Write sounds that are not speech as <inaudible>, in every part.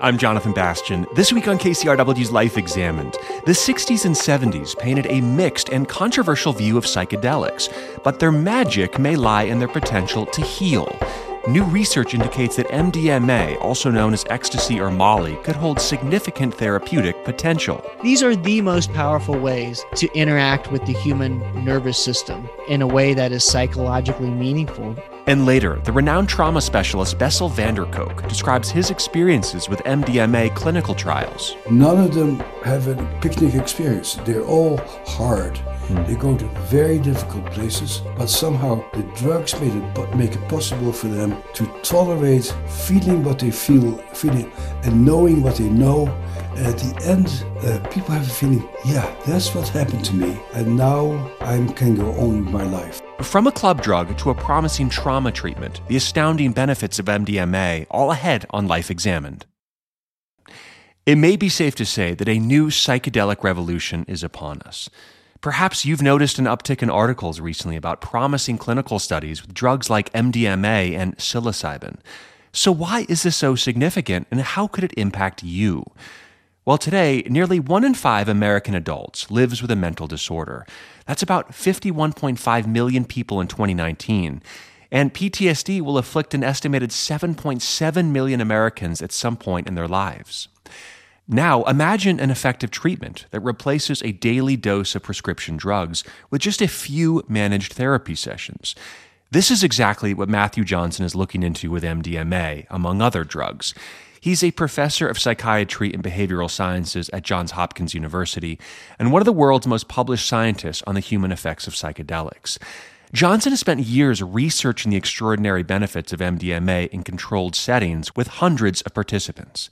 I'm Jonathan Bastian. This week on KCRW's Life Examined, the 60s and 70s painted a mixed and controversial view of psychedelics, but their magic may lie in their potential to heal. New research indicates that MDMA, also known as ecstasy or Molly, could hold significant therapeutic potential. These are the most powerful ways to interact with the human nervous system in a way that is psychologically meaningful. And later, the renowned trauma specialist Bessel van der Kolk describes his experiences with MDMA clinical trials. None of them have a picnic experience. They're all hard. They go to very difficult places, but somehow the drugs made it, make it possible for them to tolerate feeling what they feel, feeling, and knowing what they know. And at the end, uh, people have a feeling, yeah, that's what happened to me, and now I can go on with my life. From a club drug to a promising trauma treatment, the astounding benefits of MDMA, all ahead on Life Examined. It may be safe to say that a new psychedelic revolution is upon us. Perhaps you've noticed an uptick in articles recently about promising clinical studies with drugs like MDMA and psilocybin. So, why is this so significant and how could it impact you? Well, today, nearly one in five American adults lives with a mental disorder. That's about 51.5 million people in 2019. And PTSD will afflict an estimated 7.7 million Americans at some point in their lives. Now, imagine an effective treatment that replaces a daily dose of prescription drugs with just a few managed therapy sessions. This is exactly what Matthew Johnson is looking into with MDMA, among other drugs. He's a professor of psychiatry and behavioral sciences at Johns Hopkins University and one of the world's most published scientists on the human effects of psychedelics. Johnson has spent years researching the extraordinary benefits of MDMA in controlled settings with hundreds of participants.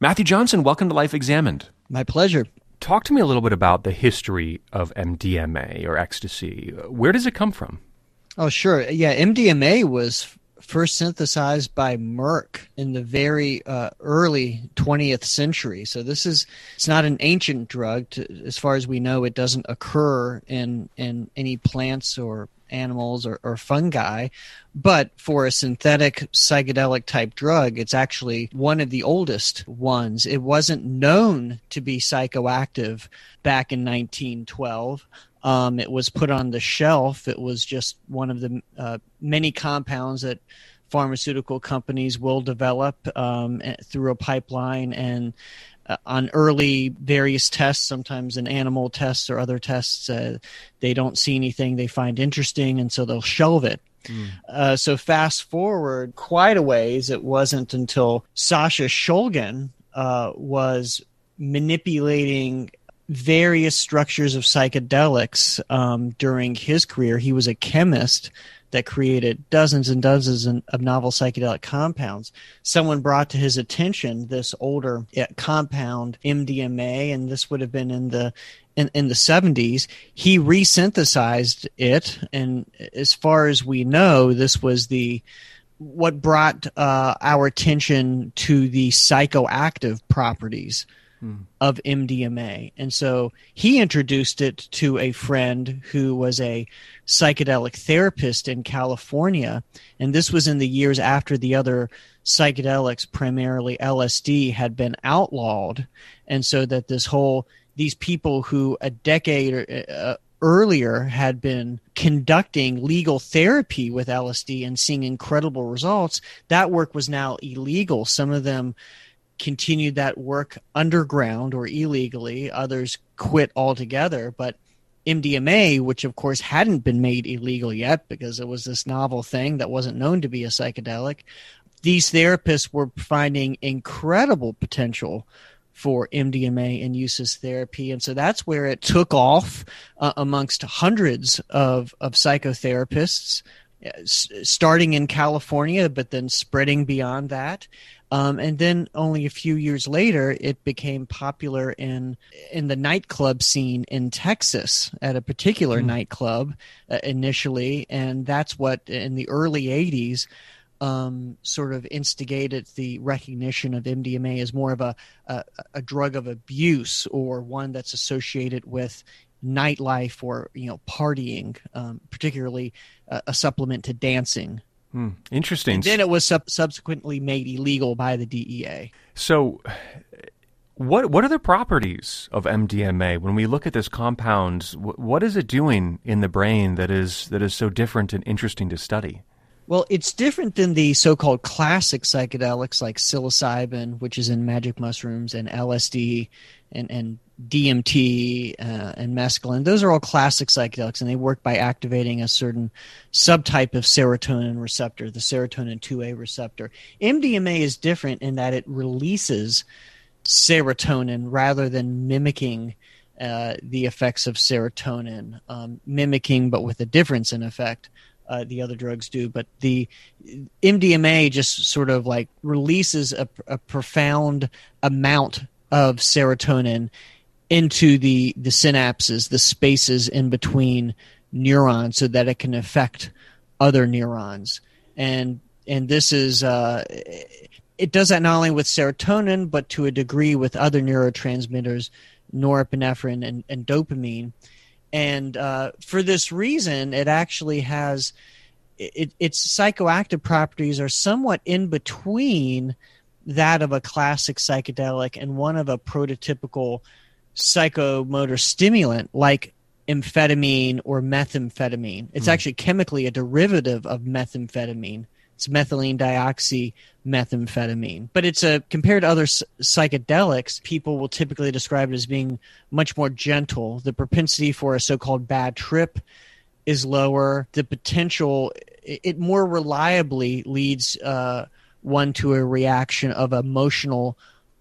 Matthew Johnson, welcome to Life Examined. My pleasure. Talk to me a little bit about the history of MDMA or ecstasy. Where does it come from? Oh, sure. Yeah, MDMA was first synthesized by Merck in the very uh, early 20th century. So this is it's not an ancient drug. To, as far as we know, it doesn't occur in in any plants or animals or, or fungi. But for a synthetic psychedelic type drug, it's actually one of the oldest ones. It wasn't known to be psychoactive back in 1912. Um, it was put on the shelf. It was just one of the uh, many compounds that pharmaceutical companies will develop um, through a pipeline and uh, on early various tests, sometimes in animal tests or other tests, uh, they don't see anything they find interesting, and so they'll shelve it. Mm. Uh, so fast forward quite a ways, it wasn't until Sasha Shulgin uh, was manipulating various structures of psychedelics um, during his career. He was a chemist that created dozens and dozens of novel psychedelic compounds. Someone brought to his attention this older compound MDMA, and this would have been in the in, in the 70s. He resynthesized it, and as far as we know, this was the what brought uh, our attention to the psychoactive properties of MDMA. And so he introduced it to a friend who was a psychedelic therapist in California. And this was in the years after the other psychedelics, primarily LSD, had been outlawed. And so that this whole, these people who a decade uh, earlier had been conducting legal therapy with LSD and seeing incredible results, that work was now illegal. Some of them continued that work underground or illegally. Others quit altogether. But MDMA, which of course hadn't been made illegal yet because it was this novel thing that wasn't known to be a psychedelic, these therapists were finding incredible potential for MDMA and uses therapy. And so that's where it took off uh, amongst hundreds of, of psychotherapists, uh, starting in California, but then spreading beyond that. Um, and then only a few years later, it became popular in in the nightclub scene in Texas at a particular mm. nightclub uh, initially, and that's what in the early '80s um, sort of instigated the recognition of MDMA as more of a, a, a drug of abuse or one that's associated with nightlife or you know partying, um, particularly a supplement to dancing Hmm. Interesting. And then it was sub- subsequently made illegal by the DEA. So, what what are the properties of MDMA? When we look at this compound, what is it doing in the brain that is that is so different and interesting to study? Well, it's different than the so-called classic psychedelics like psilocybin, which is in magic mushrooms, and LSD, and and DMT uh, and mescaline. Those are all classic psychedelics, and they work by activating a certain subtype of serotonin receptor, the serotonin 2A receptor. MDMA is different in that it releases serotonin rather than mimicking uh, the effects of serotonin, um, mimicking but with a difference in effect. Uh, the other drugs do, but the MDMA just sort of like releases a, a profound amount of serotonin into the the synapses, the spaces in between neurons, so that it can affect other neurons. And and this is uh, it does that not only with serotonin, but to a degree with other neurotransmitters, norepinephrine and, and dopamine. And uh, for this reason, it actually has it, its psychoactive properties are somewhat in between that of a classic psychedelic and one of a prototypical psychomotor stimulant like amphetamine or methamphetamine. It's mm. actually chemically a derivative of methamphetamine. It's methylene dioxymethamphetamine. But it's a compared to other psychedelics, people will typically describe it as being much more gentle. The propensity for a so-called bad trip is lower. The potential it more reliably leads uh, one to a reaction of emotional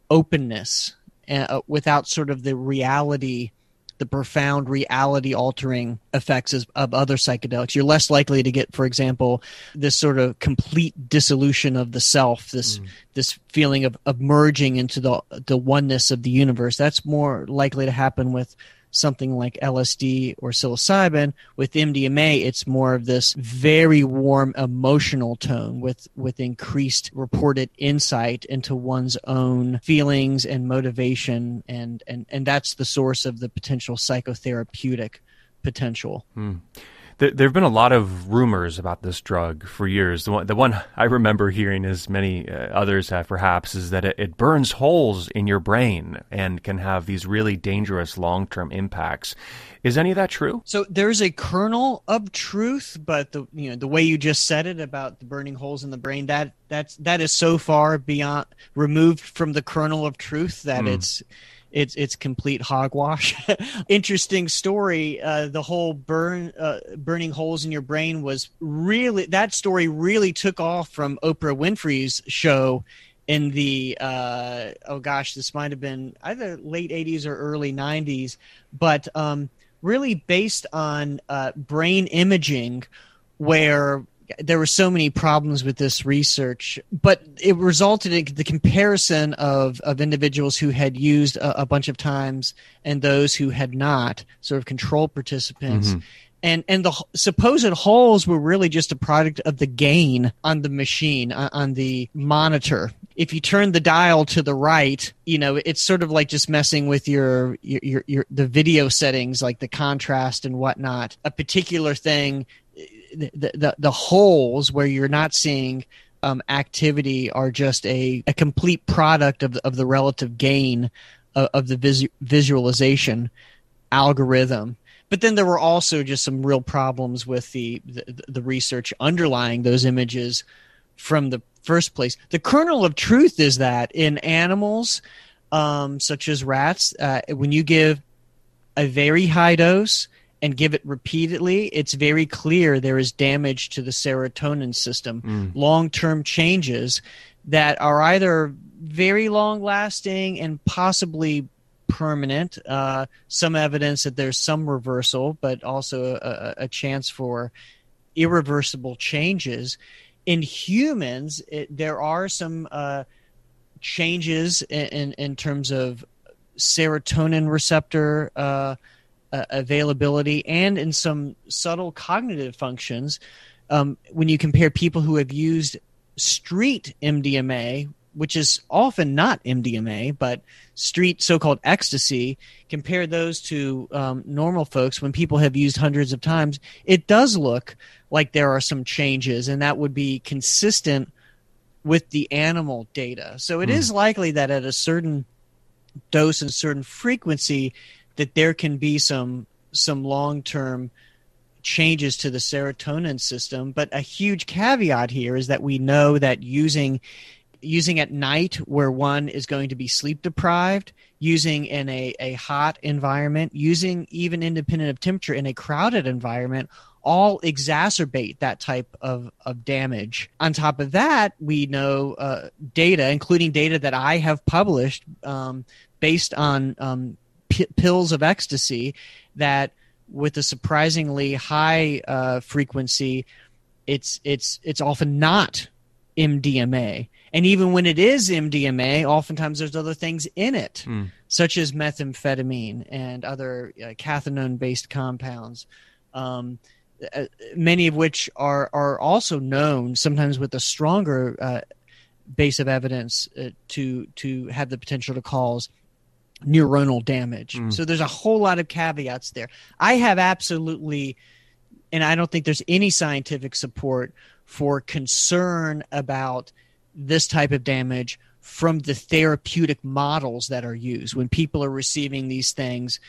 openness uh, without sort of the reality the profound reality altering effects of other psychedelics. You're less likely to get, for example, this sort of complete dissolution of the self, this mm. this feeling of, of merging into the the oneness of the universe. That's more likely to happen with something like LSD or psilocybin. With MDMA, it's more of this very warm emotional tone with, with increased reported insight into one's own feelings and motivation. And, and, and that's the source of the potential psychotherapeutic potential. Hmm there, there have been a lot of rumors about this drug for years. The one, the one I remember hearing, as many uh, others have perhaps, is that it, it, burns holes in your brain and can have these really dangerous long term impacts. Is any of that true? So there's a kernel of truth, but the you know the way you just said it about the burning holes in the brain that that's that is so far beyond removed from the kernel of truth that mm. it's it's it's complete hogwash. <laughs> Interesting story. Uh, the whole burn uh, burning holes in your brain was really that story really took off from Oprah Winfrey's show in the uh, oh gosh, this might have been either late '80s or early '90s, but um, really based on uh, brain imaging, where there were so many problems with this research, but it resulted in the comparison of, of individuals who had used a, a bunch of times and those who had not, sort of control participants. Mm-hmm. And, and the supposed holes were really just a product of the gain on the machine, on the monitor. If you turn the dial to the right, you know, it's sort of like just messing with your, your, your, your the video settings, like the contrast and whatnot. A particular thing the, the, the holes where you're not seeing um, activity are just a, a complete product of of the relative gain of, of the vis- visualization algorithm. But then there were also just some real problems with the, the, the research underlying those images from the first place. The kernel of truth is that in animals um, such as rats, uh, when you give a very high dose, and give it repeatedly, it's very clear there is damage to the serotonin system. Mm. Long term changes that are either very long lasting and possibly permanent. Uh, some evidence that there's some reversal, but also a, a chance for irreversible changes. In humans, it, there are some uh, changes in, in, in, terms of serotonin receptor. Uh, uh, availability and in some subtle cognitive functions. Um, when you compare people who have used street MDMA which is often not MDMA, but street so-called ecstasy. Compare those to um, normal folks when people have used hundreds of times. It does look like there are some changes, and that would be consistent with the animal data. So it mm. is likely that at a certain dose and certain frequency, that there can be some some long-term changes to the serotonin system. But a huge caveat here is that we know that using using at night where one is going to be sleep deprived, using in a, a hot environment, using even independent of temperature in a crowded environment, all exacerbate that type of, of damage. On top of that, we know uh, data, including data that I have published um, based on um, p- pills of ecstasy, that with a surprisingly high uh, frequency, it's it's it's often not MDMA. And even when it is MDMA, oftentimes there's other things in it, mm. such as methamphetamine and other uh, cathinone based compounds, um, uh, many of which are, are also known, sometimes with a stronger uh, base of evidence, uh, to, to have the potential to cause neuronal damage. Mm. So there's a whole lot of caveats there. I have absolutely, and I don't think there's any scientific support for concern about this type of damage from the therapeutic models that are used when people are receiving these things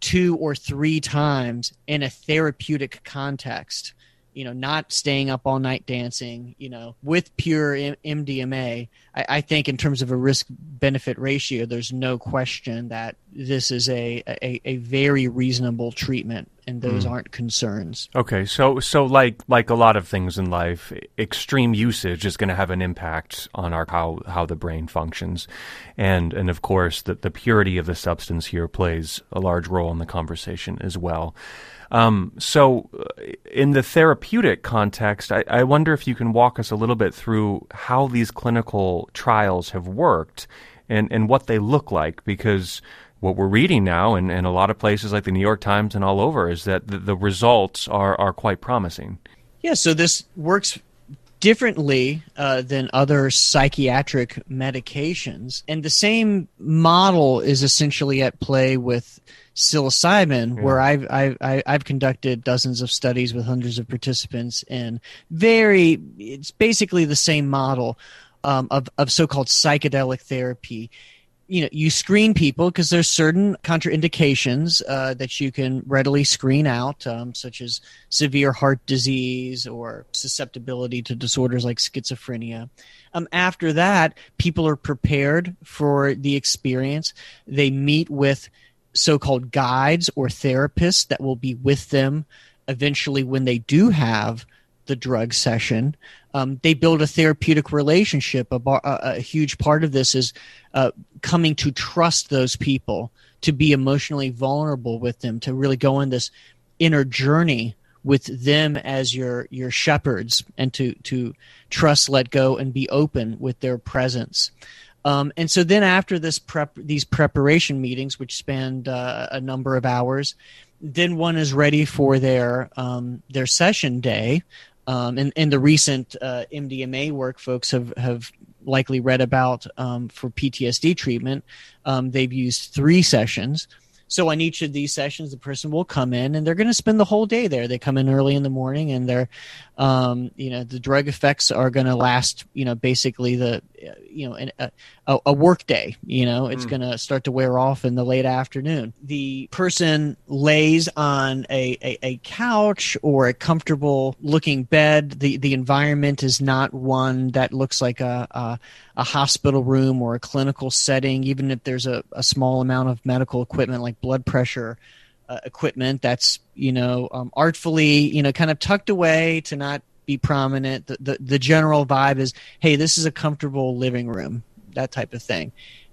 two or three times in a therapeutic context you know, not staying up all night dancing, you know, with pure M- MDMA, I, I, think in terms of a risk benefit ratio, there's no question that this is a, a, a very reasonable treatment and those mm. aren't concerns. Okay, so so like like a lot of things in life, extreme usage is going to have an impact on our how how the brain functions, and and of course the the purity of the substance here plays a large role in the conversation as well. Um, so, uh, in the therapeutic context, I, I, wonder if you can walk us a little bit through how these clinical trials have worked and, and what they look like, because what we're reading now in, in a lot of places like the New York Times and all over is that the, the results are, are quite promising. Yeah, so this works differently uh, than other psychiatric medications. And the same model is essentially at play with psilocybin, yeah. where I've, I've I've conducted dozens of studies with hundreds of participants, and very it's basically the same model um, of of so-called psychedelic therapy. You know, you screen people because there's certain contraindications uh, that you can readily screen out, um, such as severe heart disease or susceptibility to disorders like schizophrenia. Um, after that, people are prepared for the experience. They meet with so-called guides or therapists that will be with them eventually when they do have the drug session. Um, they build a therapeutic relationship. A, bar, a, a huge part of this is uh, coming to trust those people, to be emotionally vulnerable with them, to really go on this inner journey with them as your your shepherds, and to to trust, let go, and be open with their presence. Um, and so then after this prep, these preparation meetings, which spanned uh, a number of hours, then one is ready for their um, their session day. Um, and, and the recent uh, MDMA work folks have, have likely read about um, for PTSD treatment. Um, they've used three sessions. So on each of these sessions, the person will come in and they're going to spend the whole day there. They come in early in the morning and they're, um, you know, the drug effects are going to last, you know, basically the, you know, an, a, a work day, you know, it's mm. going to start to wear off in the late afternoon. The person lays on a, a, a couch or a comfortable looking bed. The, the environment is not one that looks like a, a, a hospital room or a clinical setting, even if there's a, a small amount of medical equipment like blood pressure uh, equipment that's you know um, artfully you know kind of tucked away to not be prominent the, the, the general vibe is hey this is a comfortable living room that type of thing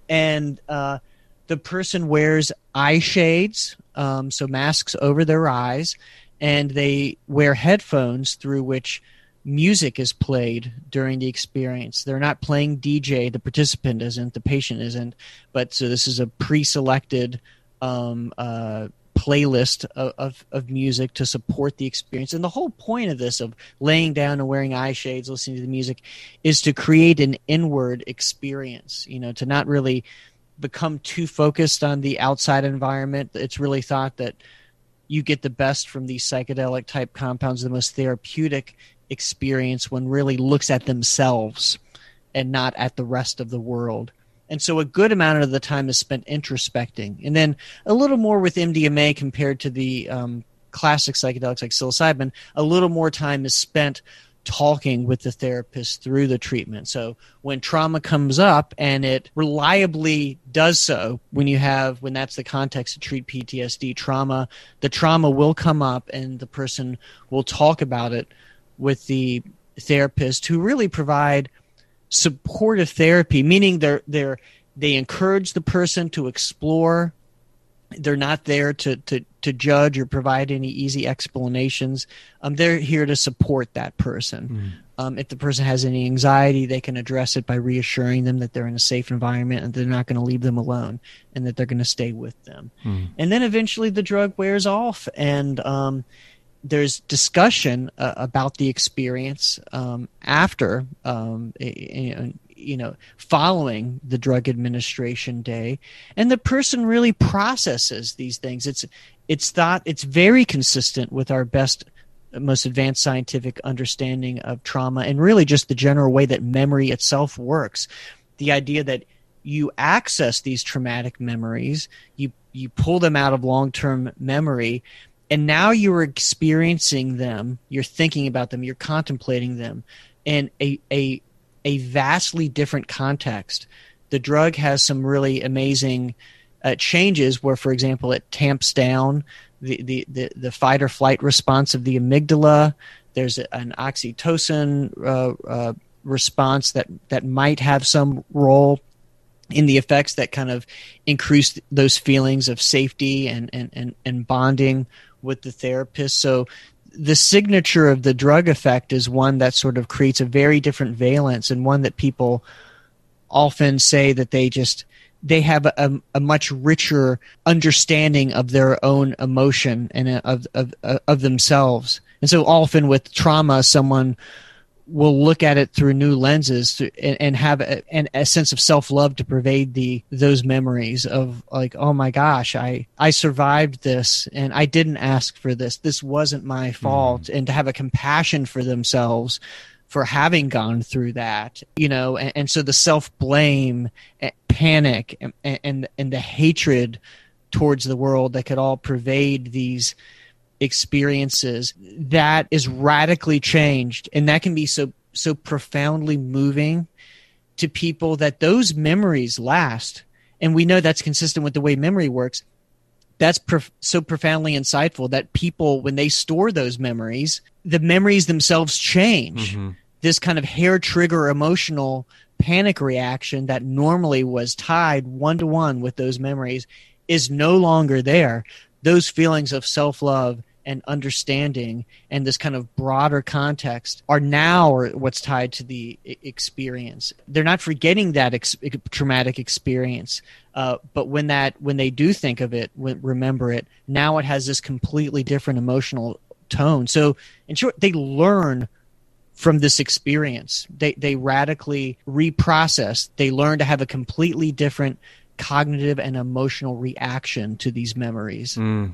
and uh, the person wears eye shades um, so masks over their eyes and they wear headphones through which music is played during the experience. They're not playing DJ, the participant isn't, the patient isn't, but so this is a pre selected um, uh, playlist of, of, of, music to support the experience. And the whole point of this, of laying down and wearing eye shades, listening to the music, is to create an inward experience, you know, to not really become too focused on the outside environment. It's really thought that you get the best from these psychedelic type compounds, the most therapeutic experience when really looks at themselves and not at the rest of the world. And so a good amount of the time is spent introspecting. And then a little more with MDMA compared to the um, classic psychedelics like psilocybin, a little more time is spent talking with the therapist through the treatment. So when trauma comes up and it reliably does so, when you have, when that's the context to treat PTSD trauma, the trauma will come up and the person will talk about it with the therapist who really provide supportive therapy, meaning they're they're they encourage the person to explore. They're not there to to to judge or provide any easy explanations. Um, they're here to support that person. Mm. Um, if the person has any anxiety, they can address it by reassuring them that they're in a safe environment and they're not going to leave them alone and that they're going to stay with them. Mm. And then eventually the drug wears off and um, there's discussion uh, about the experience um, after um, you know following the drug administration day. And the person really processes these things. It's it's thought it's very consistent with our best most advanced scientific understanding of trauma and really just the general way that memory itself works. The idea that you access these traumatic memories you you pull them out of long-term memory and now you're experiencing them you're thinking about them you're contemplating them in a, a, a vastly different context. The drug has some really amazing uh, changes where for example it tamps down the, the, the, the, fight or flight response of the amygdala. There's an oxytocin uh, uh, response that, that might have some role in the effects that kind of increase those feelings of safety and, and, and, and bonding with the therapist. So the signature of the drug effect is one that sort of creates a very different valence and one that people often say that they just they have a, a much richer understanding of their own emotion and of, of of themselves and so often with trauma someone will look at it through new lenses to, and, and, have a, and a sense of self-love to pervade the those memories of like oh my gosh i i survived this and i didn't ask for this this wasn't my fault mm. and to have a compassion for themselves for having gone through that you know and, and so the self-blame panic and, and and the hatred towards the world that could all pervade these experiences that is radically changed and that can be so so profoundly moving to people that those memories last. And we know that's consistent with the way memory works. That's prof- so profoundly insightful that people when they store those memories the memories themselves change. Mm-hmm. this kind of hair trigger emotional panic reaction that normally was tied one to one with those memories is no longer there. Those feelings of self-love and understanding and this kind of broader context are now what's tied to the experience. They're not forgetting that ex- traumatic experience, uh, but when that when they do think of it, remember it, now it has this completely different emotional tone. So, in short, they learn from this experience. They they radically reprocess. They learn to have a completely different cognitive and emotional reaction to these memories. Mm.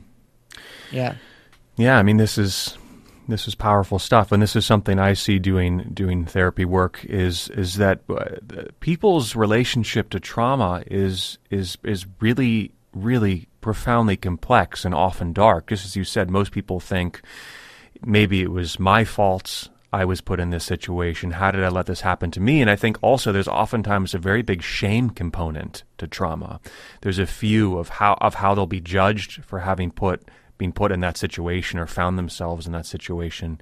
Yeah. Yeah, I mean this is this is powerful stuff, and this is something I see doing doing therapy work is is that uh, people's relationship to trauma is is is really really profoundly complex and often dark. Just as you said, most people think maybe it was my fault. I was put in this situation. How did I let this happen to me? And I think also there's oftentimes a very big shame component to trauma. There's a few of how of how they'll be judged for having put being put in that situation or found themselves in that situation.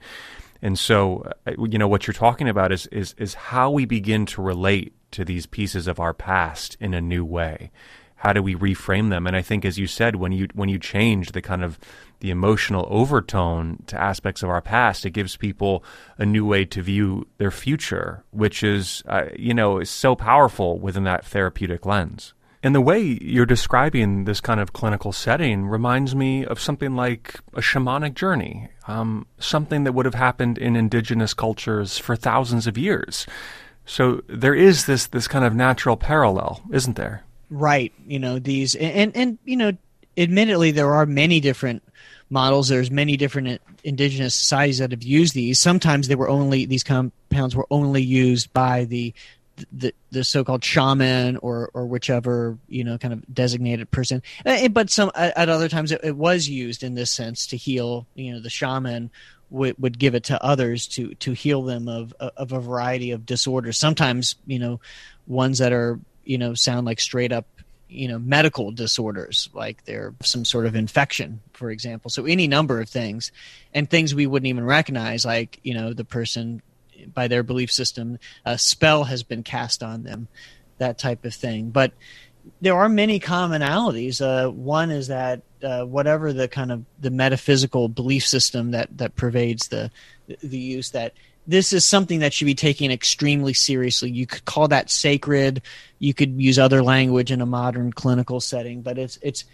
And so, uh, you know, what you're talking about is is is how we begin to relate to these pieces of our past in a new way. How do we reframe them? And I think, as you said, when you when you change the kind of the emotional overtone to aspects of our past, it gives people a new way to view their future, which is, uh, you know, is so powerful within that therapeutic lens. And the way you're describing this kind of clinical setting reminds me of something like a shamanic journey, um, something that would have happened in indigenous cultures for thousands of years. So there is this this kind of natural parallel, isn't there? Right. You know these, and and you know, admittedly, there are many different models. There's many different indigenous societies that have used these. Sometimes they were only these compounds were only used by the the the so-called shaman or or whichever you know kind of designated person. Eh, eh, but some at other times it, it, was used in this sense to heal you know the shaman would, would give it to others to to heal them of of a variety of disorders. Sometimes you know ones that are you know sound like straight up you know medical disorders like they're some sort of infection for example. So any number of things and things we wouldn't even recognize like you know the person by their belief system a spell has been cast on them that type of thing but there are many commonalities uh, one is that uh, whatever the kind of the metaphysical belief system that that pervades the the use that this is something that should be taken extremely seriously. You could call that sacred. You could use other language in a modern clinical setting, but it's it's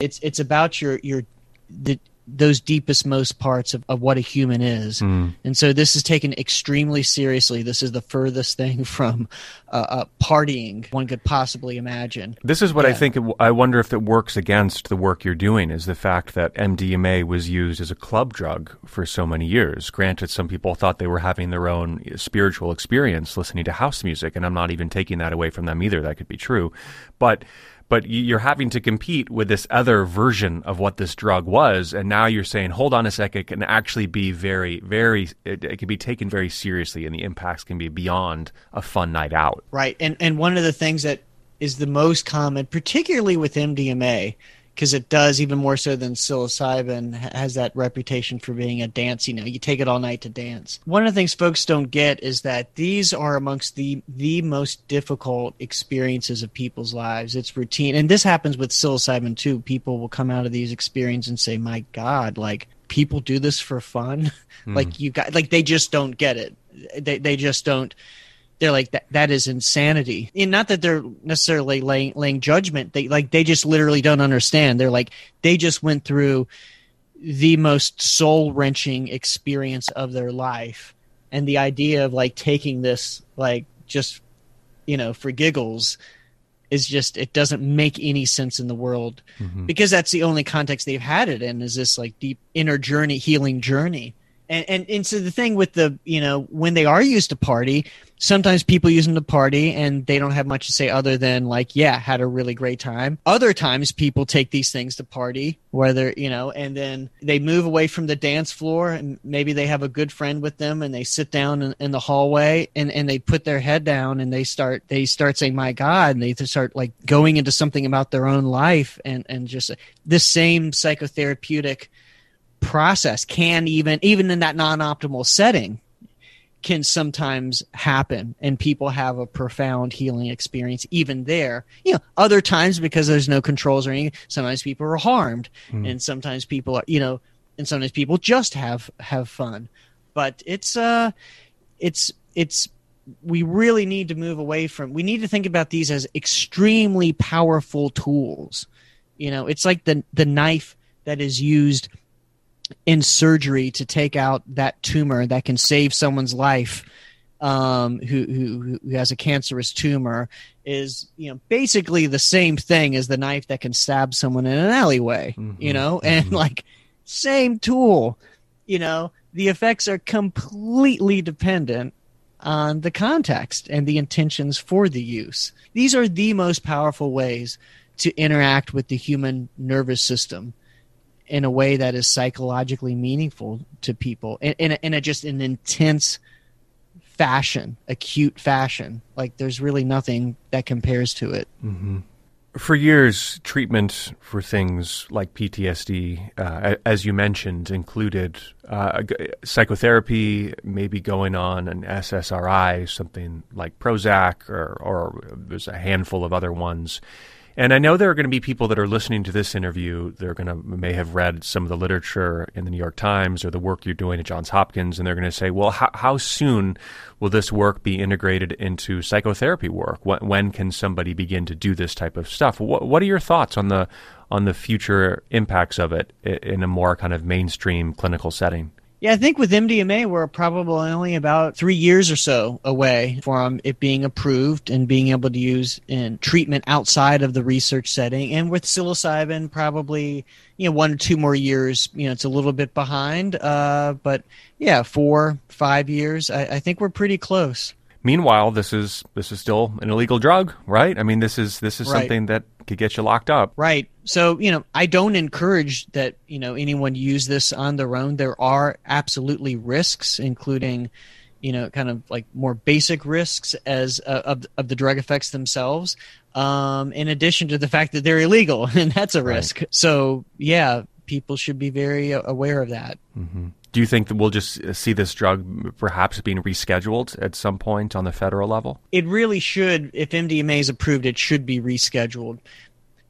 it's it's about your your the those deepest most parts of, of what a human is. Mm. and so this is taken extremely seriously. This is the furthest thing <laughs> from uh, uh, partying one could possibly imagine. This is what yeah. i think it, i wonder if it works against the work you're doing is the fact that mdma was used as a club drug for so many years. Granted some people thought they were having their own spiritual experience listening to house music and i'm not even taking that away from them either. That could be true. But but you're having to compete with this other version of what this drug was and now you're saying hold on a second it can actually be very very it, it, can be taken very seriously and the impacts can be beyond a fun night out. Right and and one of the things that is the most common particularly with MDMA because it does even more so than psilocybin has that reputation for being a dance you know you take it all night to dance. One of the things folks don't get is that these are amongst the the most difficult experiences of people's lives. It's routine and this happens with psilocybin too. People will come out of these experiences and say my god like people do this for fun? Mm. <laughs> like you got like they just don't get it. They, they just don't they're like that that is insanity. And not that they're necessarily laying laying judgment. They like they just literally don't understand. They're like they just went through the most soul wrenching experience of their life. And the idea of like taking this like just you know for giggles is just it doesn't make any sense in the world. Mm-hmm. because that's the only context they've had it in is this like deep inner journey healing journey and, and and so the thing with the you know when they are used to party sometimes people use them to party and they don't have much to say other than like yeah had a really great time. Other times people take these things to party whether you know and then they move away from the dance floor and maybe they have a good friend with them and they sit down in, in the hallway and and they put their head down and they start they start saying my god and they start like going into something about their own life and and just this same psychotherapeutic process can even even in that non-optimal setting can sometimes happen. And people have a profound healing experience even there. You know other times because there's no controls or anything sometimes people are harmed. Mm. and sometimes people are you know and sometimes people just have have fun. But it's uh it's it's we really need to move away from we need to think about these as extremely powerful tools. You know it's like the the knife that is used in surgery to take out that tumor that can save someone's life um, who, who, who has a cancerous tumor is you know basically the same thing as the knife that can stab someone in an alleyway mm-hmm. you know and mm-hmm. like same tool you know the effects are completely dependent on the context and the intentions for the use these are the most powerful ways to interact with the human nervous system in a way that is psychologically meaningful to people in, in, a, in a just an intense fashion, acute fashion. Like there's really nothing that compares to it. Mm-hmm. For years, treatment for things like PTSD, uh, as you mentioned, included uh, psychotherapy, maybe going on an SSRI, something like Prozac, or, or there's a handful of other ones. And I know there are going to be people that are listening to this interview. They're going to may have read some of the literature in the New York Times or the work you're doing at Johns Hopkins, and they're going to say, "Well, how, how soon will this work be integrated into psychotherapy work? When, when can somebody begin to do this type of stuff?" What, what are your thoughts on the on the future impacts of it in a more kind of mainstream clinical setting? Yeah, I think with MDMA, we're probably only about three years or so away from it being approved and being able to use in treatment outside of the research setting. And with psilocybin, probably you know one or two more years. You know, it's a little bit behind, uh, but yeah, four, five years. I, I think we're pretty close. Meanwhile, this is this is still an illegal drug, right? I mean, this is this is right. something that could get you locked up. Right. So, you know, I don't encourage that, you know, anyone use this on their own. There are absolutely risks, including, you know, kind of like more basic risks as uh, of, of the drug effects themselves. Um, in addition to the fact that they're illegal, <laughs> and that's a risk. Right. So, yeah, people should be very aware of that. Mm-hmm. Do you think that we'll just uh, see this drug perhaps being rescheduled at some point on the federal level? It really should. If MDMA is approved, it should be rescheduled.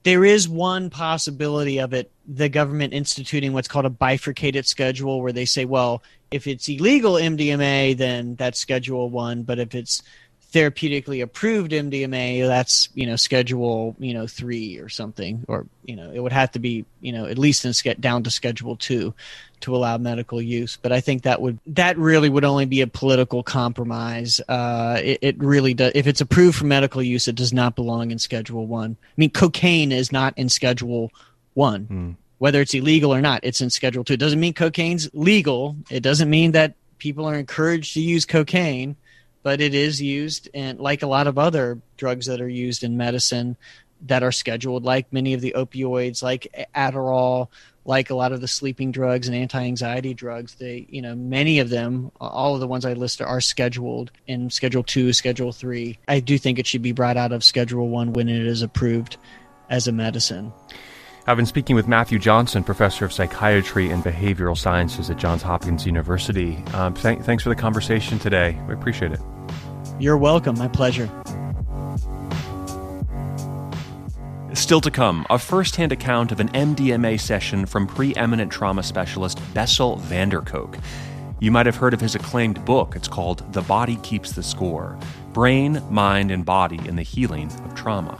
There is one possibility of it the government instituting what's called a bifurcated schedule, where they say, well, if it's illegal MDMA, then that's schedule one. But if it's therapeutically approved MDMA, that's you know schedule you know three or something, or you know it would have to be you know at least in get down to schedule two to allow medical use. But I think that would that really would only be a political compromise. Uh, it, it, really does. If it's approved for medical use, it does not belong in Schedule One. I. I mean, cocaine is not in Schedule One. Mm. Whether it's illegal or not, it's in Schedule Two. It doesn't mean cocaine's legal. It doesn't mean that people are encouraged to use cocaine but it is used and like a lot of other drugs that are used in medicine that are scheduled like many of the opioids like Adderall like a lot of the sleeping drugs and anti-anxiety drugs they you know many of them all of the ones i listed are scheduled in schedule 2 schedule 3 i do think it should be brought out of schedule 1 when it is approved as a medicine I've been speaking with Matthew Johnson, professor of psychiatry and behavioral sciences at Johns Hopkins University. Um, th- thanks for the conversation today. We appreciate it. You're welcome. My pleasure. Still to come, a first hand account of an MDMA session from preeminent trauma specialist Bessel van der Kolk. You might have heard of his acclaimed book. It's called The Body Keeps the Score Brain, Mind, and Body in the Healing of Trauma.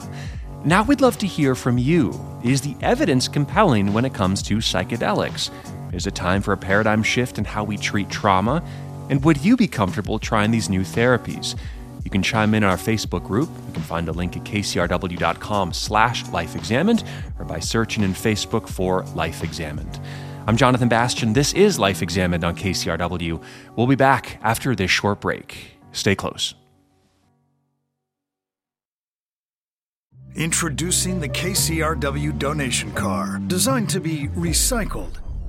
Now we'd love to hear from you. Is the evidence compelling when it comes to psychedelics? Is it time for a paradigm shift in how we treat trauma? And would you be comfortable trying these new therapies? You can chime in our Facebook group. You can find a link at kcrw.com slash lifeexamined or by searching in Facebook for Life Examined. I'm Jonathan Bastian. This is Life Examined on KCRW. We'll be back after this short break. Stay close. Introducing the KCRW donation car, designed to be recycled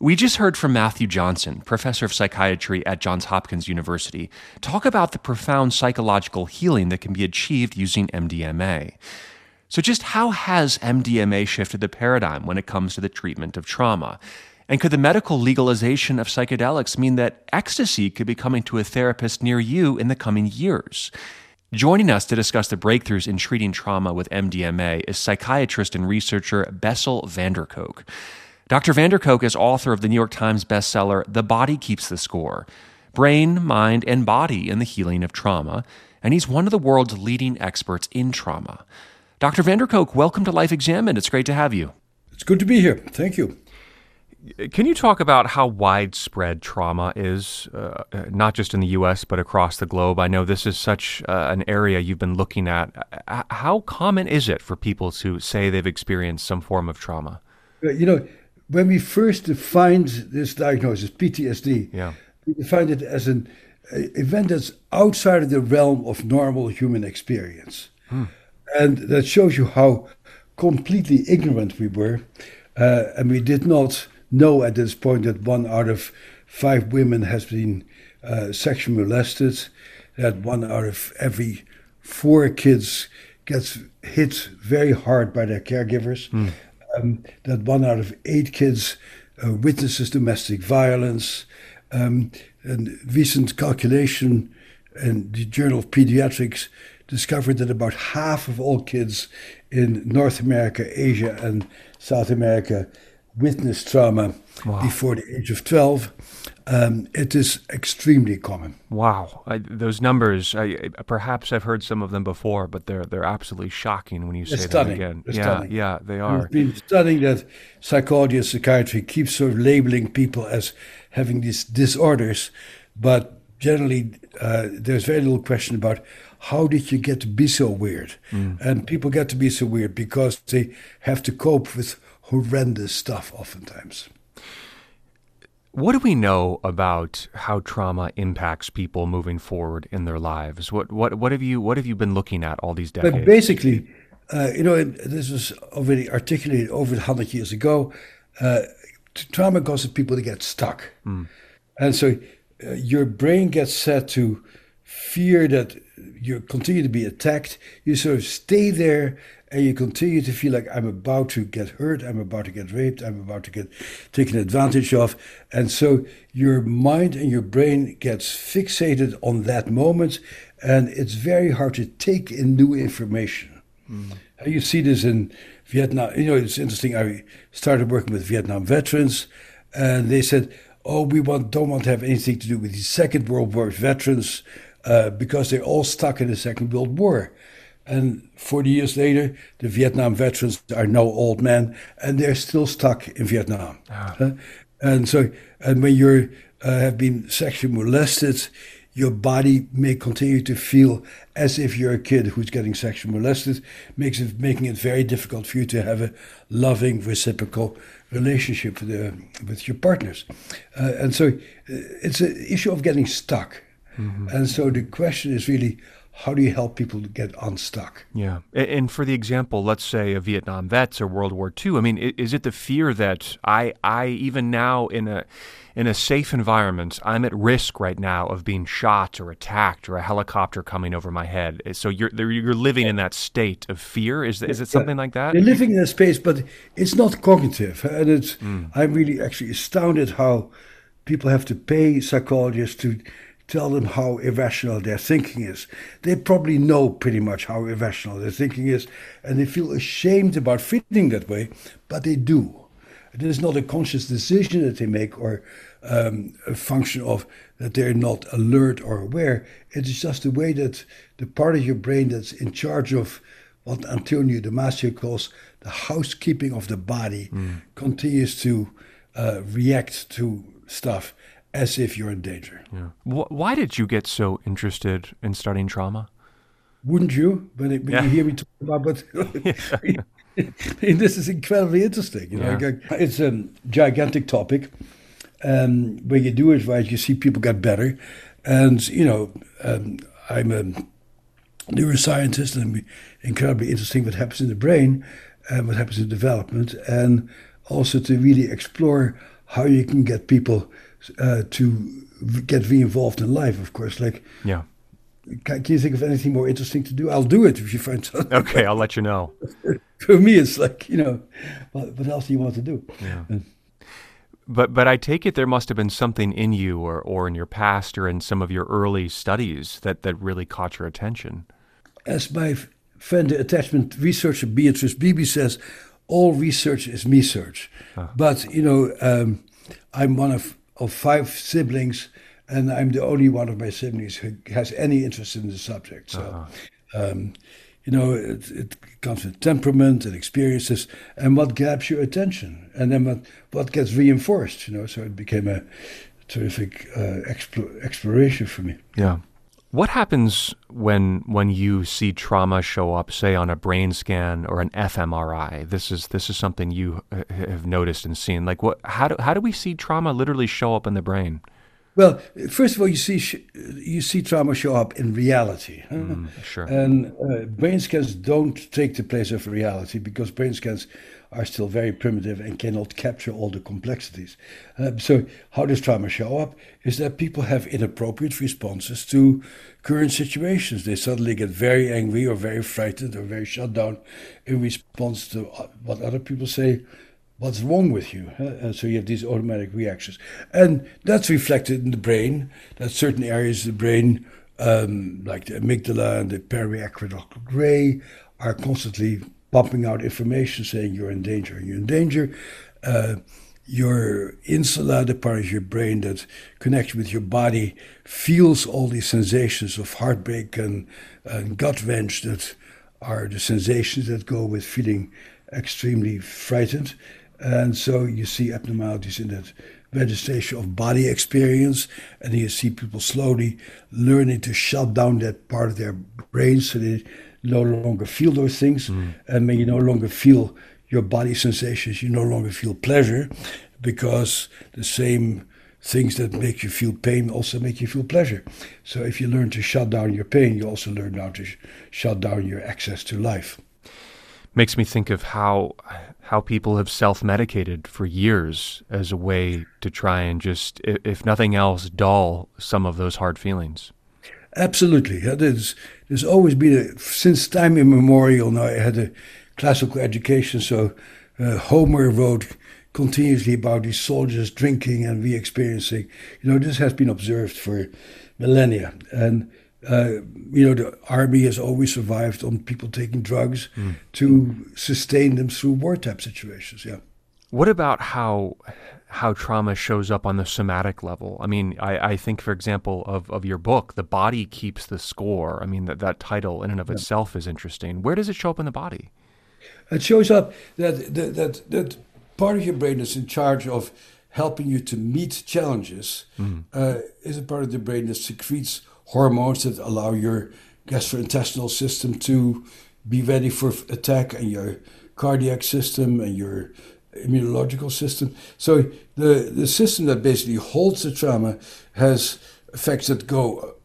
We just heard from Matthew Johnson, professor of psychiatry at Johns Hopkins University, talk about the profound psychological healing that can be achieved using MDMA. So, just how has MDMA shifted the paradigm when it comes to the treatment of trauma? And could the medical legalization of psychedelics mean that ecstasy could be coming to a therapist near you in the coming years? Joining us to discuss the breakthroughs in treating trauma with MDMA is psychiatrist and researcher Bessel van der Kolk. Dr. van der Kolk is author of the New York Times bestseller, The Body Keeps the Score Brain, Mind, and Body in the Healing of Trauma, and he's one of the world's leading experts in trauma. Dr. van der Kolk, welcome to Life Examined. It's great to have you. It's good to be here. Thank you. Can you talk about how widespread trauma is, uh, not just in the U.S., but across the globe? I know this is such uh, an area you've been looking at. How common is it for people to say they've experienced some form of trauma? You know, when we first defined this diagnosis, PTSD, yeah. we defined it as an event that's outside of the realm of normal human experience. Hmm. And that shows you how completely ignorant we were. Uh, and we did not know at this point that one out of five women has been uh, sexually molested, that one out of every four kids gets hit very hard by their caregivers, mm. Um, that one out of eight kids uh, witnesses domestic violence. Um, and recent calculation in the Journal of Pediatrics discovered that about half of all kids in North America, Asia, and South America witness trauma wow. before the age of 12. Um, it is extremely common. Wow, I, those numbers. I, perhaps I've heard some of them before, but they're they're absolutely shocking when you say them again. They're yeah, stunning. yeah, they are. We've been studying that psychology and psychiatry keeps sort of labeling people as having these disorders, but generally uh, there's very little question about how did you get to be so weird? Mm. And people get to be so weird because they have to cope with horrendous stuff oftentimes. What do we know about how trauma impacts people moving forward in their lives? What what what have you what have you been looking at all these decades? But basically, uh, you know, this was already articulated over 100 years ago. Uh, trauma causes people to get stuck. Mm. And so uh, your brain gets set to fear that you continue to be attacked. You sort of stay there and you continue to feel like I'm about to get hurt, I'm about to get raped, I'm about to get taken advantage of. And so your mind and your brain gets fixated on that moment, and it's very hard to take in new information. Mm. You see this in Vietnam. You know, it's interesting. I started working with Vietnam veterans, and they said, "Oh, we want don't want to have anything to do with the Second World War veterans uh, because they're all stuck in the Second World War." And 40 years later, the Vietnam veterans are now old men, and they're still stuck in Vietnam. Ah. And so, and when you uh, have been sexually molested, your body may continue to feel as if you're a kid who's getting sexually molested, makes it making it very difficult for you to have a loving, reciprocal relationship with, uh, with your partners. Uh, and so, uh, it's an issue of getting stuck. Mm-hmm. And so the question is really how do you help people to get unstuck? Yeah. And for the example, let's say a Vietnam vets or World War II, I mean, is it the fear that I, I even now in a, in a safe environment, I'm at risk right now of being shot or attacked or a helicopter coming over my head. So you're, you're living in that state of fear. Is, is it something like that? You're living in a space, but it's not cognitive. And it's, mm. I'm really actually astounded how people have to pay psychologists to tell them how irrational their thinking is. They probably know pretty much how irrational their thinking is, and they feel ashamed about feeling that way, but they do. It is not a conscious decision that they make or um, a function of that they're not alert or aware. It is just the way that the part of your brain that's in charge of what Antonio Damasio calls the housekeeping of the body mm. continues to uh, react to stuff as if you're in danger. Yeah. Why did you get so interested in studying trauma? Wouldn't you? When, it, when yeah. you hear me talk about it, <laughs> <laughs> this is incredibly interesting. You know, yeah. it's a gigantic topic. Um, when you do it right, you see people get better. And you know, um, I'm a neuroscientist, and incredibly interesting what happens in the brain and what happens in development, and also to really explore how you can get people uh, to get re-involved in life, of course. Like, yeah. Can, can, you think of anything more interesting to do? I'll do it if you find <laughs> something. Okay, I'll let you know. <laughs> For me, it's like you know, what, what else do you want to do? Yeah. And, but but I take it there must have been something in you or, or in your past or in some of your early studies that, that really caught your attention. As my friend, the attachment researcher Beatrice Beebe says, all research is me search. Uh-huh. But you know, um, I'm one of of five siblings, and I'm the only one of my siblings who has any interest in the subject. So, uh-huh. um, you know, it, it, comes with temperament and experiences, and what grabs your attention, and then what, what gets reinforced. You know, so it became a terrific uh, explore, exploration for me. Yeah. What happens when when you see trauma show up, say on a brain scan or an fMRI? This is this is something you have noticed and seen. Like what? How do how do we see trauma literally show up in the brain? Well, first of all, you see you see trauma show up in reality, mm, sure. and uh, brain scans don't take the place of reality because brain scans are still very primitive and cannot capture all the complexities. Uh, so, how does trauma show up? Is that people have inappropriate responses to current situations. They suddenly get very angry or very frightened or very shut down in response to uh, what other people say what's wrong with you? Uh, so you have these automatic reactions. And that's reflected in the brain, that certain areas of the brain, um, like the amygdala and the periaqueductal gray, are constantly pumping out information saying you're in danger, you're in danger. Uh, your insula, the part of your brain that connects with your body, feels all these sensations of heartbreak and, and gut wrench that are the sensations that go with feeling extremely frightened. And so you see abnormalities in that registration of body experience, and you see people slowly learning to shut down that part of their brain so they no longer feel those things. Mm. And when you no longer feel your body sensations, you no longer feel pleasure because the same things that make you feel pain also make you feel pleasure. So if you learn to shut down your pain, you also learn how to sh- shut down your access to life. Makes me think of how how people have self-medicated for years as a way to try and just, if nothing else, dull some of those hard feelings. Absolutely. There's, there's always been, a, since time immemorial now, I had a classical education, so uh, Homer wrote continuously about these soldiers drinking and re-experiencing. You know, this has been observed for millennia. And uh, you know, the army has always survived on people taking drugs mm. to sustain them through war type situations. Yeah. What about how how trauma shows up on the somatic level? I mean, I, I think, for example, of, of your book, The Body Keeps the Score. I mean, that, that title in and of yeah. itself is interesting. Where does it show up in the body? It shows up that, that, that, that part of your brain that's in charge of helping you to meet challenges mm. uh, is a part of the brain that secretes hormones that allow your gastrointestinal system to be ready for attack and your cardiac system and your immunological system. So the, the system that basically holds the trauma has effects that go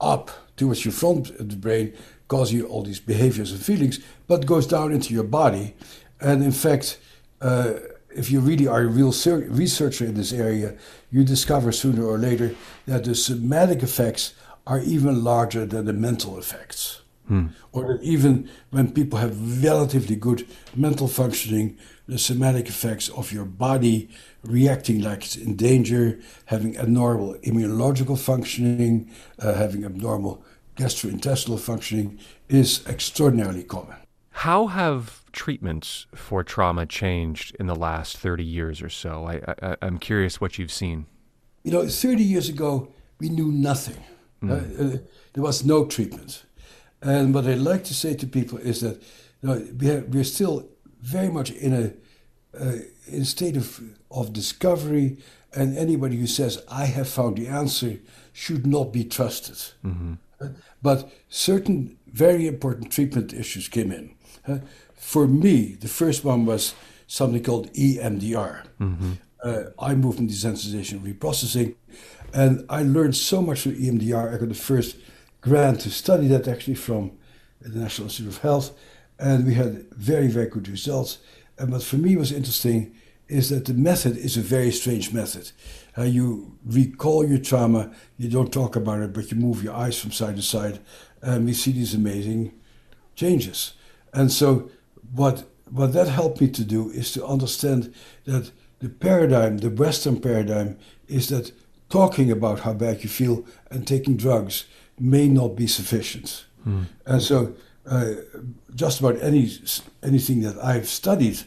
up towards your front of the brain, cause you all these behaviors and feelings, but goes down into your body. And in fact, uh, if you really are a real researcher in this area, you discover sooner or later that the somatic effects are even larger than the mental effects. Hmm. Or that even when people have relatively good mental functioning, the somatic effects of your body reacting like it's in danger, having abnormal immunological functioning, uh, having abnormal gastrointestinal functioning is extraordinarily common. How have treatments for trauma changed in the last 30 years or so? I, I, I'm curious what you've seen. You know, 30 years ago, we knew nothing Mm. Uh, there was no treatment. And what I like to say to people is that you know, we have, we're still very much in a uh, in a state of, of discovery, and anybody who says, I have found the answer, should not be trusted. Mm-hmm. But certain very important treatment issues came in. Uh, for me, the first one was something called EMDR, mm-hmm. Uh, eye movement desensitization reprocessing, and I learned so much from EMDR. I got the first grant to study that actually from the National Institute of Health, and we had very, very good results. And what for me was interesting is that the method is a very strange method. Uh, you recall your trauma, you don't talk about it, but you move your eyes from side to side, and we see these amazing changes. And so, what what that helped me to do is to understand that the paradigm, the Western paradigm, is that talking about how bad you feel and taking drugs may not be sufficient. Mm. And so, uh, just about any anything that I've studied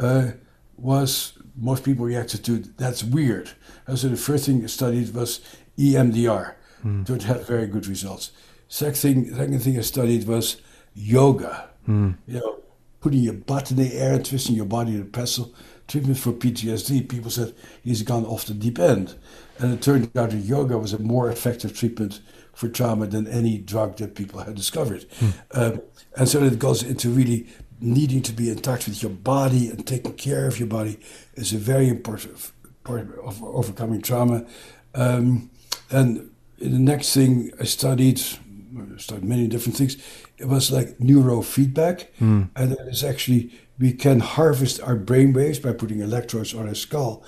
uh, was most people reacted to that's weird. And so the first thing I studied was EMDR, mm. it had very good results. Second thing, second thing I studied was yoga. Mm. You know, putting your butt in the air and twisting your body in a pretzel. Treatment for PTSD, people said he's gone off the deep end. And it turned out that yoga was a more effective treatment for trauma than any drug that people had discovered. Um, and so it goes into really needing to be in touch with your body and taking care of your body is a very important part of overcoming trauma. Um, And the next thing I studied, I studied many different things. It was like neurofeedback, mm. and that is actually we can harvest our brain waves by putting electrodes on a skull,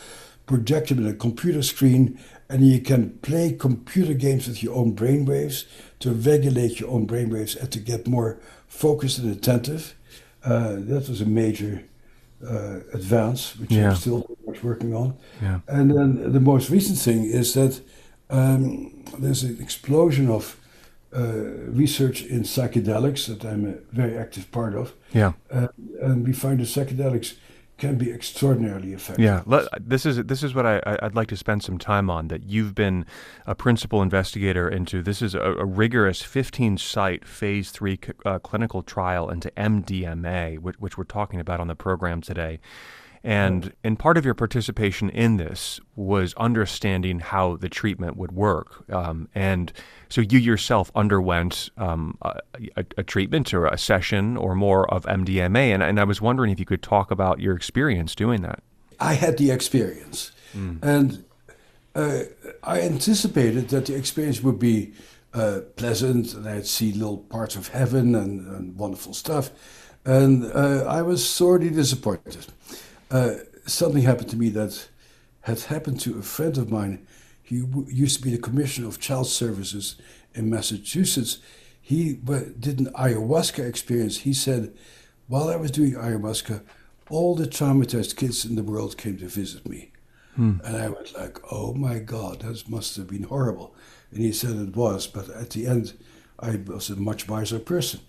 project them in a computer screen, and you can play computer games with your own brain waves to regulate your own brain waves and to get more focused and attentive. Uh, that was a major uh, advance, which yeah. I'm still much working on. Yeah. And then the most recent thing is that um, there's an explosion of uh, research in psychedelics that I'm a very active part of. Yeah. Uh, and we find that psychedelics can be extraordinarily effective. Yeah, this is this is what I, would like to spend some time on. That you've been a principal investigator into. This is a, a rigorous 15 site phase three uh, clinical trial into MDMA, which, which we're talking about on the program today. And and part of your participation in this was understanding how the treatment would work. Um, and so you yourself underwent um, a, a, treatment or a session or more of MDMA. And, and I was wondering if you could talk about your experience doing that. I had the experience. Mm. And uh, I anticipated that the experience would be uh, pleasant and I'd see little parts of heaven and, and wonderful stuff. And uh, I was sorely disappointed. Uh, something happened to me that had happened to a friend of mine. He w- used to be the commissioner of child services in Massachusetts. He did an ayahuasca experience. He said, while I was doing ayahuasca, all the traumatized kids in the world came to visit me. Hmm. And I was like, oh my God, that must have been horrible. And he said it was, but at the end, I was a much wiser person.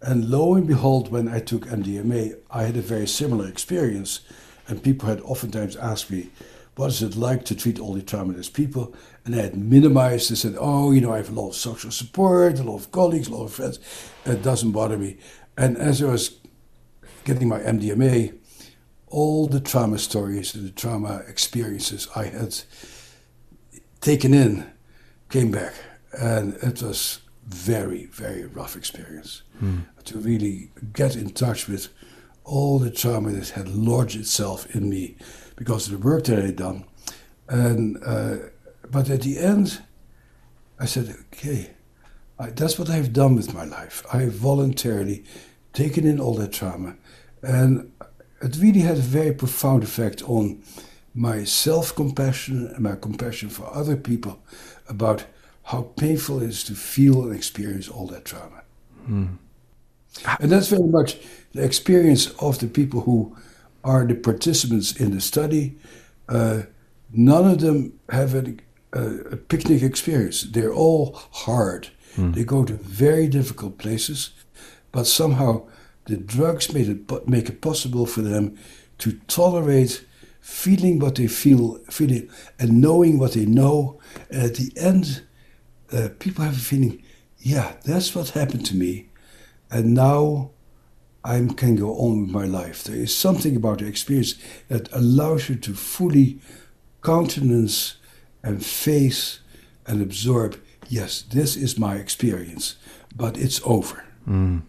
And lo and behold, when I took MDMA, I had a very similar experience. And people had oftentimes asked me, what is it like to treat all the traumatized people? And I had minimized and said, oh, you know, I have a lot of social support, a lot of colleagues, a lot of friends. It doesn't bother me. And as I was getting my MDMA, all the trauma stories and the trauma experiences I had taken in came back. And it was very, very rough experience hmm. to really get in touch with all the trauma that had lodged itself in me because of the work that I had done. And uh, but at the end, I said, okay, I, that's what I've done with my life. I voluntarily taken in all that trauma, and it really had a very profound effect on my self-compassion and my compassion for other people about how painful it is to feel and experience all that trauma. Mm. And that's very much the experience of the people who are the participants in the study. Uh, none of them have a, a, a, picnic experience. They're all hard. Mm. They go to very difficult places, but somehow the drugs made it, make it possible for them to tolerate feeling what they feel, feeling, and knowing what they know. And at the end, uh, people have a feeling, yeah, that's what happened to me. And now I can go on with my life. There is something about the experience that allows you to fully countenance and face and absorb yes, this is my experience, but it's over. Mm.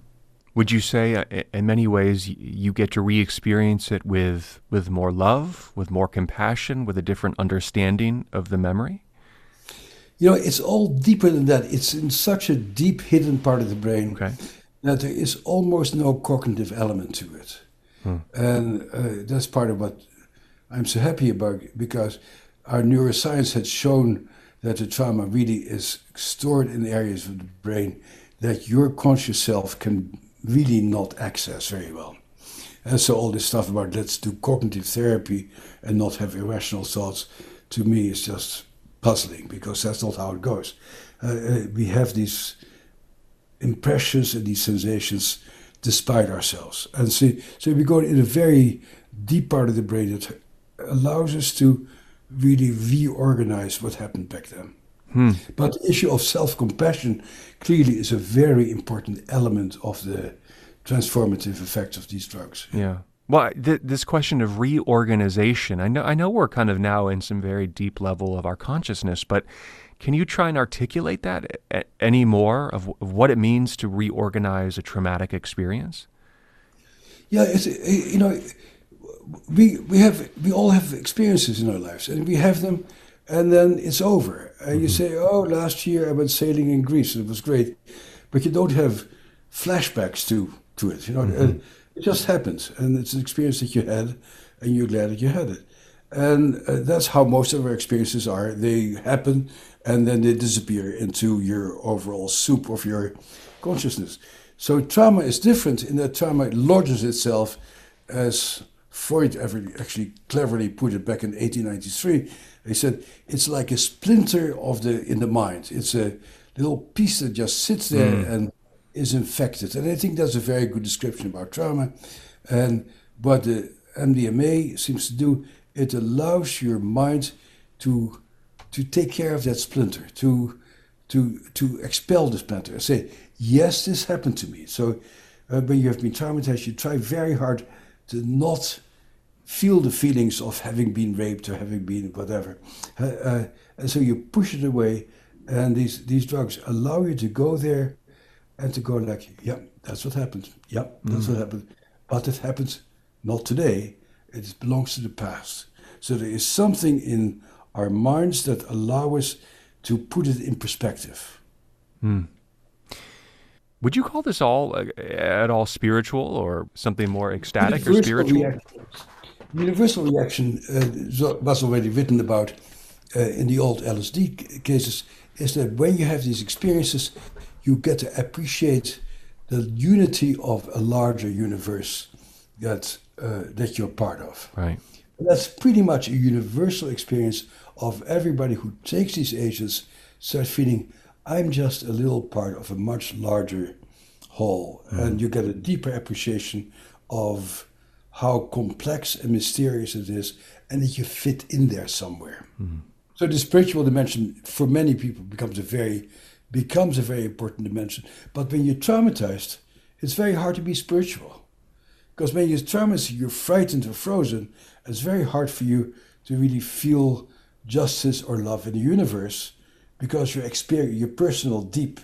Would you say, uh, in many ways, you get to re-experience it with with more love, with more compassion, with a different understanding of the memory? You know, it's all deeper than that. It's in such a deep, hidden part of the brain okay that there is almost no cognitive element to it. Hmm. And uh, that's part of what I'm so happy about because our neuroscience had shown that the trauma really is stored in areas of the brain that your conscious self can really not access very well. And so all this stuff about let's do cognitive therapy and not have irrational thoughts, to me is just puzzling because that's not how it goes. Uh, uh we have these impressions and these sensations despite ourselves. And so, so we go in a very deep part of the brain that allows us to really reorganize what happened back then. Hmm. But the issue of self compassion clearly is a very important element of the transformative effects of these drugs. Yeah. Well, th- this question of reorganization, I know, I know we're kind of now in some very deep level of our consciousness, but can you try and articulate that any more of, of what it means to reorganize a traumatic experience? Yeah, it's, you know, we we have we all have experiences in our lives, and we have them and then it's over. And mm-hmm. you say, "Oh, last year I went sailing in Greece. It was great," but you don't have flashbacks to to it. You know, mm-hmm. it just happens, and it's an experience that you had, and you're glad that you had it. And uh, that's how most of our experiences are. They happen, and then they disappear into your overall soup of your consciousness. So trauma is different in that trauma lodges itself, as Freud ever actually cleverly put it back in 1893. He said it's like a splinter of the in the mind. It's a little piece that just sits there mm. and is infected. And I think that's a very good description about trauma. And what the MDMA seems to do, it allows your mind to to take care of that splinter, to to to expel the splinter. And say, yes, this happened to me. So uh, when you have been traumatized, you try very hard to not feel the feelings of having been raped or having been whatever. Uh, uh, and so you push it away, and these, these drugs allow you to go there and to go like, yeah, that's what happened. Yeah, that's mm. what happened. But it happens not today. It belongs to the past. So there is something in our minds that allow us to put it in perspective. Mm. Would you call this all uh, at all spiritual or something more ecstatic or spiritual? Reaction, universal reaction uh, was already written about uh, in the old LSD cases is that when you have these experiences, you get to appreciate the unity of a larger universe that uh, that you're part of. Right. And that's pretty much a universal experience of everybody who takes these agents starts feeling I'm just a little part of a much larger whole, mm. and you get a deeper appreciation of how complex and mysterious it is, and that you fit in there somewhere. Mm. So the spiritual dimension for many people becomes a very becomes a very important dimension. But when you're traumatized, it's very hard to be spiritual. Because when you're traumatized, you're frightened or frozen, it's very hard for you to really feel justice or love in the universe because your experience, your personal, deep,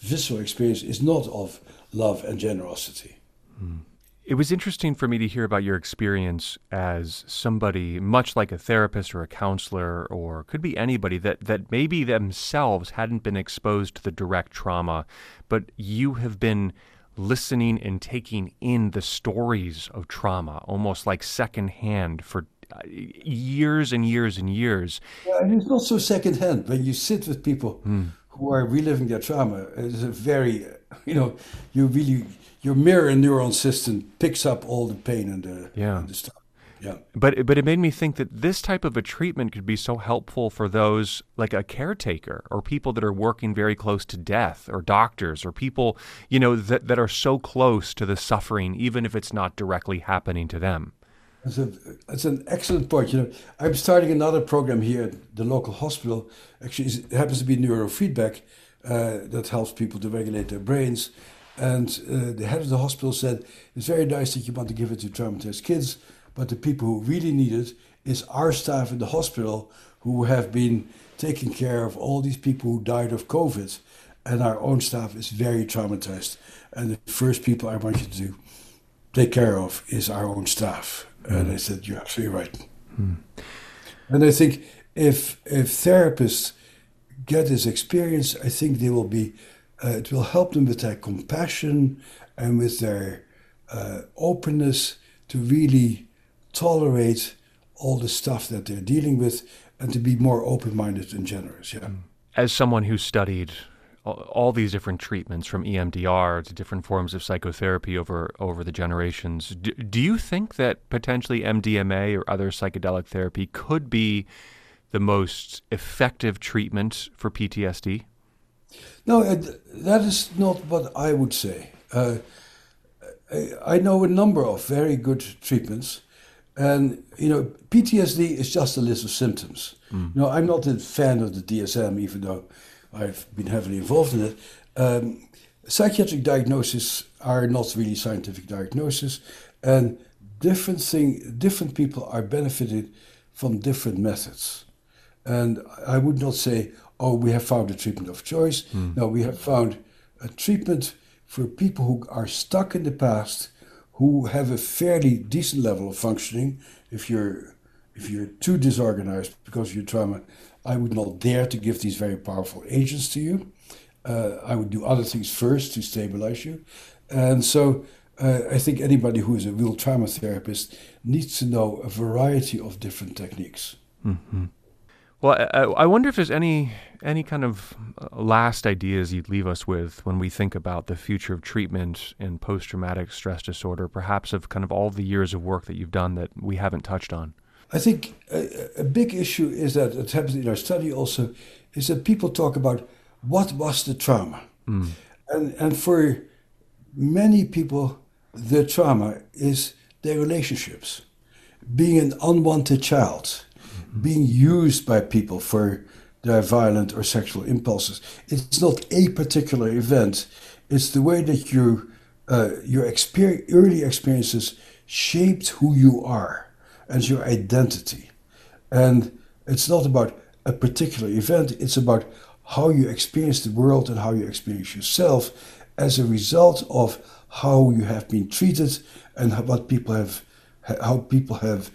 visceral experience is not of love and generosity. Mm. It was interesting for me to hear about your experience as somebody, much like a therapist or a counselor, or could be anybody that, that maybe themselves hadn't been exposed to the direct trauma, but you have been listening and taking in the stories of trauma almost like secondhand for uh, years and years and years. Yeah, and it's not so secondhand when you sit with people mm. who are reliving their trauma. It's a very, you know, you really your mirror neuron system picks up all the pain and the, yeah. And the stuff. Yeah. But but it made me think that this type of a treatment could be so helpful for those like a caretaker or people that are working very close to death or doctors or people, you know, that, that are so close to the suffering even if it's not directly happening to them. That's, a, that's an excellent point. You know, I'm starting another program here at the local hospital. Actually, it happens to be neurofeedback uh, that helps people to regulate their brains. And uh, the head of the hospital said, It's very nice that you want to give it to traumatized kids, but the people who really need it is our staff in the hospital who have been taking care of all these people who died of COVID. And our own staff is very traumatized. And the first people I want you to take care of is our own staff. Mm. And I said, You're absolutely right. Mm. And I think if if therapists get this experience, I think they will be uh, it will help them with their compassion and with their uh, openness to really tolerate all the stuff that they're dealing with and to be more open-minded and generous yeah mm. as someone who studied all these different treatments from EMDR to different forms of psychotherapy over over the generations do, do you think that potentially MDMA or other psychedelic therapy could be the most effective treatment for PTSD no, that is not what I would say. Uh, I know a number of very good treatments, and you know, PTSD is just a list of symptoms. Mm. You know, I'm not a fan of the DSM, even though I've been heavily involved in it. Um, psychiatric diagnoses are not really scientific diagnoses, and different thing, different people are benefited from different methods. And I would not say, oh, we have found a treatment of choice. Mm. No, we have found a treatment for people who are stuck in the past, who have a fairly decent level of functioning. If you're if you're too disorganized because of your trauma, I would not dare to give these very powerful agents to you. Uh, I would do other things first to stabilize you. And so uh, I think anybody who is a real trauma therapist needs to know a variety of different techniques. Mm-hmm. Well, I, I, wonder if there's any any kind of uh, last ideas you'd leave us with when we think about the future of treatment in post traumatic stress disorder, perhaps of kind of all the years of work that you've done that we haven't touched on. I think a, a big issue is that it happens in our study also is that people talk about what was the trauma, mm. and and for many people the trauma is their relationships, being an unwanted child. Being used by people for their violent or sexual impulses. It's not a particular event, it's the way that you, uh, your early experiences shaped who you are and your identity. And it's not about a particular event, it's about how you experience the world and how you experience yourself as a result of how you have been treated and what people have, how people have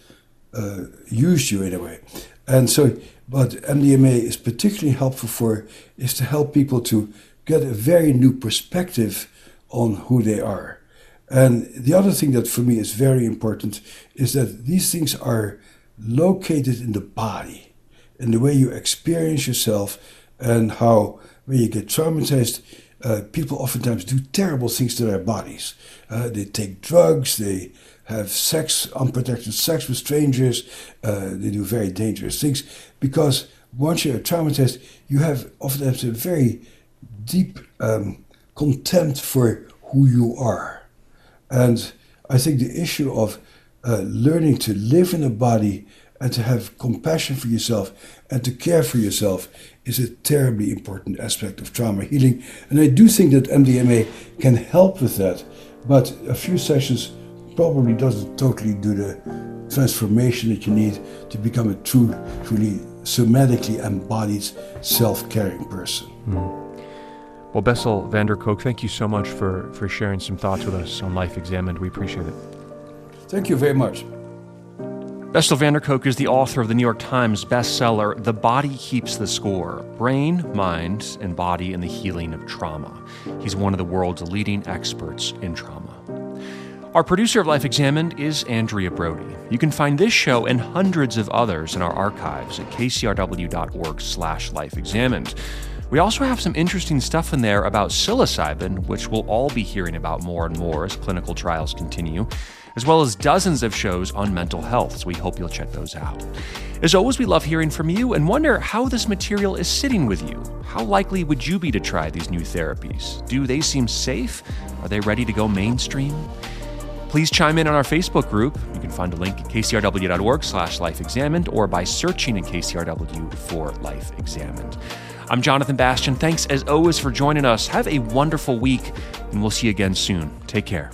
uh, used you in a way. And so, what MDMA is particularly helpful for is to help people to get a very new perspective on who they are. And the other thing that for me is very important is that these things are located in the body, in the way you experience yourself, and how when you get traumatized, uh, people oftentimes do terrible things to their bodies. Uh, they take drugs, they have sex, unprotected sex with strangers, uh, they do very dangerous things because once you're traumatized, you have oftentimes a very deep um, contempt for who you are. And I think the issue of uh, learning to live in a body and to have compassion for yourself and to care for yourself is a terribly important aspect of trauma healing. And I do think that MDMA can help with that, but a few sessions probably doesn't totally do the transformation that you need to become a true, truly somatically embodied, self caring person. Mm. Well, Bessel van der Kolk, thank you so much for, for sharing some thoughts with us on Life Examined. We appreciate it. Thank you very much. Bessel van der Kolk is the author of the New York Times bestseller, The Body Keeps the Score Brain, Mind, and Body in the Healing of Trauma. He's one of the world's leading experts in trauma. Our producer of Life Examined is Andrea Brody. You can find this show and hundreds of others in our archives at kcrw.org slash lifeexamined. We also have some interesting stuff in there about psilocybin, which we'll all be hearing about more and more as clinical trials continue as well as dozens of shows on mental health, so we hope you'll check those out. As always, we love hearing from you and wonder how this material is sitting with you. How likely would you be to try these new therapies? Do they seem safe? Are they ready to go mainstream? Please chime in on our Facebook group. You can find a link at kcrw.org slash lifeexamined or by searching in KCRW for Life Examined. I'm Jonathan Bastian. Thanks as always for joining us. Have a wonderful week, and we'll see you again soon. Take care.